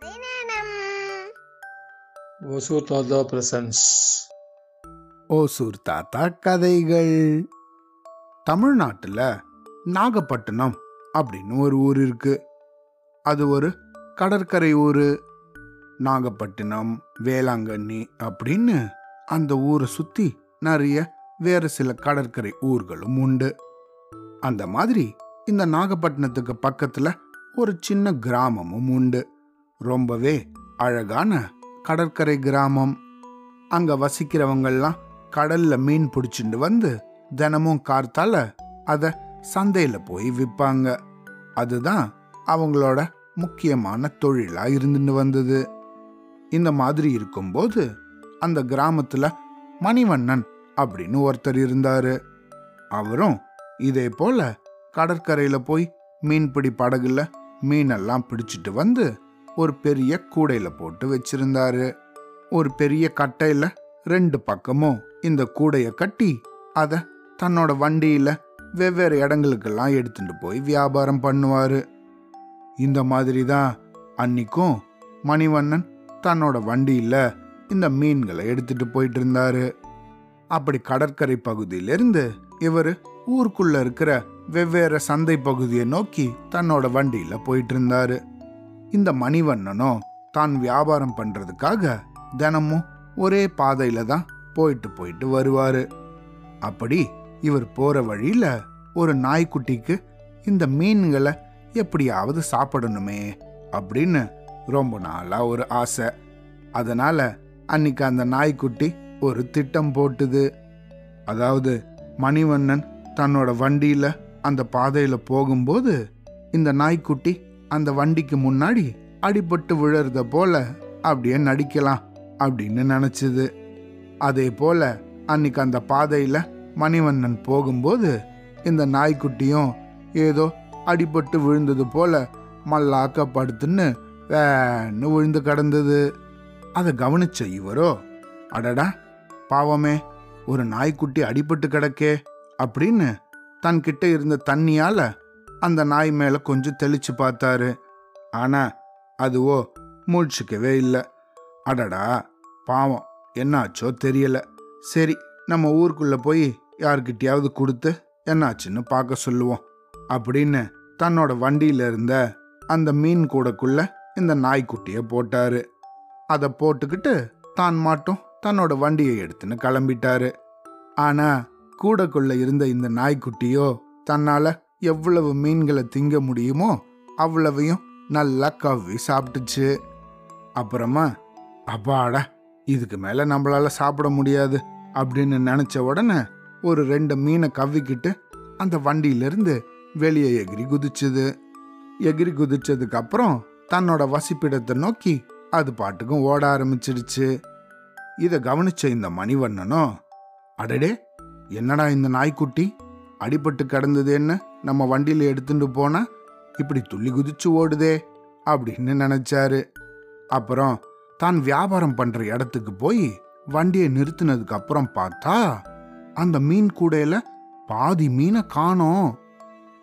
கதை நேரம் ஒசூர் தாத்தா பிரசன்ஸ். ஓசூர் தாத்தா கதைகள். தமிழ்நாட்டில் நாகப்பட்டினம் அப்படின்னு ஒரு ஊர் இருக்கு. அது ஒரு கடற்கரை ஊர். நாகப்பட்டினம் வேளாங்கண்ணி அப்படின்னு அந்த ஊரை சுற்றி நிறைய வேறு சில கடற்கரை ஊர்களும் உண்டு. அந்த மாதிரி இந்த நாகப்பட்டினத்துக்கு பக்கத்தில் ஒரு சின்ன கிராமமும் உண்டு. ரொம்பவே அழகான கடற்கரை கிராமம். அங்க வசிக்கிறவங்கெல்லாம் கடல்ல மீன் பிடிச்சிட்டு வந்து தினமும் கார்த்தால அத சந்தையில போய் விற்பாங்க அதுதான் அவங்களோட முக்கியமான தொழிலா இருந்துட்டு வந்தது. இந்த மாதிரி இருக்கும்போது அந்த கிராமத்துல மணிவண்ணன் அப்படின்னு ஒருத்தர் இருந்தாரு. அவரும் இதே போல கடற்கரையில போய் மீன்பிடி படகுல மீனெல்லாம் பிடிச்சிட்டு வந்து ஒரு பெரிய கூடையில போட்டு வச்சிருந்தாரு. ஒரு பெரிய கட்டையில ரெண்டு பக்கமும் இந்த கூடைய கட்டி அத தன்னோட வண்டியில வெவ்வேறு இடங்களுக்கெல்லாம் எடுத்துட்டு போய் வியாபாரம் பண்ணுவாரு. இந்த மாதிரி தான் அன்னிக்கும் மணிவண்ணன் தன்னோட வண்டியில இந்த மீன்களை எடுத்துட்டு போயிட்டு இருந்தாரு அப்படி கடற்கரை பகுதியிலிருந்து இவர் ஊருக்குள்ள இருக்கிற வெவ்வேறு சந்தை பகுதியை நோக்கி தன்னோட வண்டியில போயிட்டு இருந்தாரு இந்த மணிவண்ணனும் தான் வியாபாரம் பண்றதுக்காக தினமும் ஒரே பாதையில தான் போயிட்டு போயிட்டு வருவாரு. அப்படி இவர் போற வழியில ஒரு நாய்க்குட்டிக்கு இந்த மீன்களை எப்படியாவது சாப்பிடணுமே அப்படின்னு ரொம்ப நாளா ஒரு ஆசை. அதனால அன்னைக்கு அந்த நாய்க்குட்டி ஒரு திட்டம் போட்டுது. அதாவது மணிவண்ணன் தன்னோட வண்டியில அந்த பாதையில போகும்போது இந்த நாய்க்குட்டி அந்த வண்டிக்கு முன்னாடி அடிபட்டு விழறத போல அப்படியே நடிக்கலாம் அப்படின்னு நினைச்சது. அதே போல அன்னைக்கு அந்த பாதையில மணிவண்ணன் போகும்போது இந்த நாய்க்குட்டியும் ஏதோ அடிபட்டு விழுந்தது போல மல்லாக்க படுத்துன்னு வேன்னு விழுந்து கிடந்தது. அதை கவனிச்ச இவரோ அடடா பாவமே ஒரு நாய்க்குட்டி அடிபட்டு கிடக்கே அப்படின்னு தன்கிட்ட இருந்த தண்ணியால அந்த நாய் மேல கொஞ்சம் தெளிச்சு பார்த்தாரு. ஆனா அதுவோ மூழ்ச்சிக்கவே இல்லை. அடடா பாவம் என்னாச்சோ தெரியல. சரி நம்ம ஊருக்குள்ள போய் யார்கிட்டயாவது கொடுத்து என்னாச்சுன்னு பார்க்க சொல்லுவோம் அப்படின்னு தன்னோட வண்டியில இருந்த அந்த மீன் கூடக்குள்ள இந்த நாய்க்குட்டிய போட்டாரு. அதை போட்டுக்கிட்டு தான் மட்டும் தன்னோட வண்டியை எடுத்துன்னு கிளம்பிட்டாரு. ஆனா கூடக்குள்ள இருந்த இந்த நாய்க்குட்டியோ தன்னால எவ்வளவு மீன்களை திங்க முடியுமோ அவ்வளவையும் நல்லா கவ்வி சாப்பிட்டுச்சு. அப்புறமா அப்பாடா இதுக்கு மேல நம்மளால சாப்பிட முடியாது அப்படின்னு நினைச்ச உடனே ஒரு ரெண்டு மீனை கவ்விக்கிட்டு அந்த வண்டியிலிருந்து வெளியே எகிரி குதிச்சுது. எகிரி குதிச்சதுக்கு அப்புறம் தன்னோட வசிப்பிடத்தை நோக்கி அது பாட்டுக்கும் ஓட ஆரம்பிச்சிடுச்சு இதை கவனிச்ச இந்த மணிவண்ணனும் அடடே என்னடா இந்த நாய்க்குட்டி? அடிபட்டு கிடந்தது என்ன? நம்ம வண்டியில் எடுத்துட்டு போனா இப்படி துள்ளி குதிச்சு ஓடுதே அப்படின்னு நினைச்சாரு. அப்புறம் தான் வியாபாரம் பண்ற இடத்துக்கு போய் வண்டியை நிறுத்தினதுக்கு அப்புறம் பார்த்தா அந்த மீன் கூடையில பாதி மீனை காணோம்.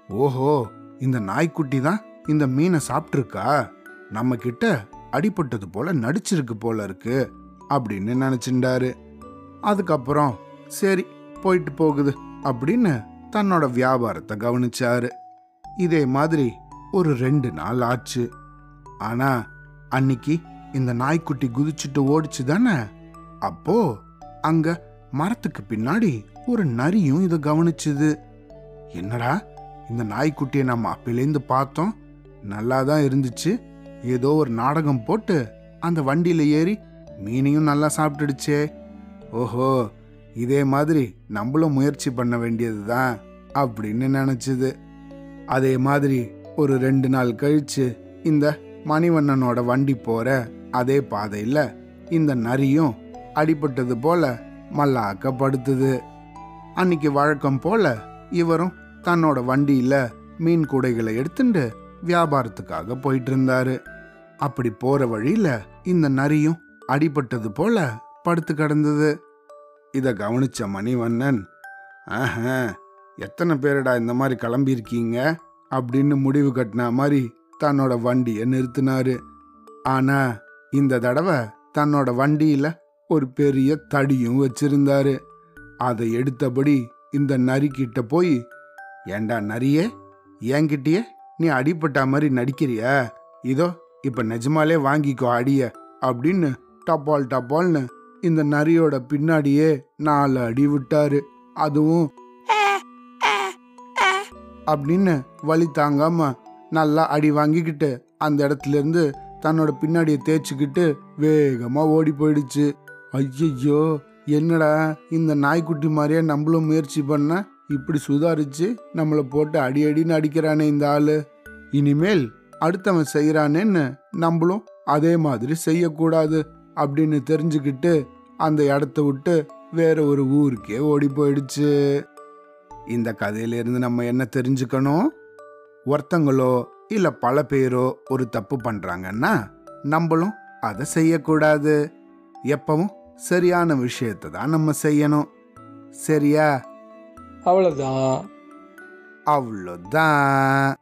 ஓஹோ இந்த நாய்க்குட்டி தான் இந்த மீனை சாப்பிட்ருக்கா நம்ம கிட்ட அடிபட்டது போல நடிச்சிருக்கு போல இருக்கு அப்படின்னு நினைச்சிருந்தாரு அதுக்கப்புறம் சரி போயிட்டு போகுது அப்படின்னு தன்னோட வியாபாரத்தை கவனிச்சாரு. இதே மாதிரி ஒரு ரெண்டு நாள் ஆச்சு. ஆனா அன்னைக்கு இந்த நாய்க்குட்டி குதிச்சுட்டு ஓடிச்சு தானே? அப்போ அங்க மரத்துக்கு பின்னாடி ஒரு நரியும் இதை கவனிச்சுது. என்னடா இந்த நாய்க்குட்டியை நம்ம அப்பிலேருந்து பார்த்தோம். நல்லா தான் இருந்துச்சு. ஏதோ ஒரு நாடகம் போட்டு அந்த வண்டியில ஏறி மீனையும் நல்லா சாப்பிட்டுடுச்சே. ஓஹோ இதே மாதிரி நம்மளும் முயற்சி பண்ண வேண்டியதுதான். அப்படின்னு நினச்சிது. அதே மாதிரி ஒரு ரெண்டு நாள் கழிச்சு இந்த மணிவண்ணனோட வண்டி போற அதே பாதையில் இந்த நரியும் அடிபட்டது போல மல்லாக்க படுத்துது அன்னைக்கு வழக்கம் போல இவரும் தன்னோட வண்டியில மீன் கூடைகளை எடுத்துட்டு வியாபாரத்துக்காக போயிட்டு இருந்தாரு அப்படி போற வழியில இந்த நரியும் அடிபட்டது போல படுத்து கிடந்தது. இத கவனிச்ச மணிவண்ணன் ஆஹ எத்தனை பேரடா இந்த மாதிரி கிளம்பியிருக்கீங்க? அப்படின்னு முடிவு கட்டின மாதிரி தன்னோட வண்டியை நிறுத்தினாரு. ஆனா இந்த தடவை தன்னோட வண்டியில ஒரு பெரிய தடியும் வச்சிருந்தாரு. அதை எடுத்தபடி இந்த நரிக்கிட்ட போய் ஏண்டா நரியே என்கிட்டயே நீ அடிப்பட்ட மாதிரி நடிக்கிறியா? இதோ இப்ப நிஜமாலே வாங்கிக்கோ அடிய அப்படின்னு டப்பால் டப்பால்னு இந்த நரியோட பின்னாடியே நாலு அடி விட்டாரு. அதுவும் அப்படின்னு வழி தாங்காம நல்லா அடி வாங்கிக்கிட்டு அந்த இடத்துல இருந்து தன்னோட பின்னாடியை தேய்ச்சிக்கிட்டு வேகமா ஓடி போயிடுச்சு. ஐயையோ என்னடா இந்த நாய்க்குட்டி மாதிரியே நம்மளும் முயற்சி பண்ண இப்படி சுதாரிச்சு நம்மளை போட்டு அடி அடின்னு அடிக்கிறானே இந்த ஆளு. இனிமேல் அடுத்தவன் செய்யறானேன்னு நம்மளும் அதே மாதிரி செய்யக்கூடாது அப்படின்னு தெரிஞ்சுக்கிட்டு அந்த இடத்த விட்டு வேற ஒரு ஊருக்கே ஓடி போயிடுச்சு. இந்த கதையில இருந்து நம்ம என்ன தெரிஞ்சுக்கணும்? ஒருத்தங்களோ இல்ல பல பேரோ ஒரு தப்பு பண்றாங்கன்னா நம்மளும் அதை செய்யக்கூடாது. எப்பவும் சரியான விஷயத்தை தான் நம்ம செய்யணும். சரியா? அவ்வளோதான் அவ்வளோதான்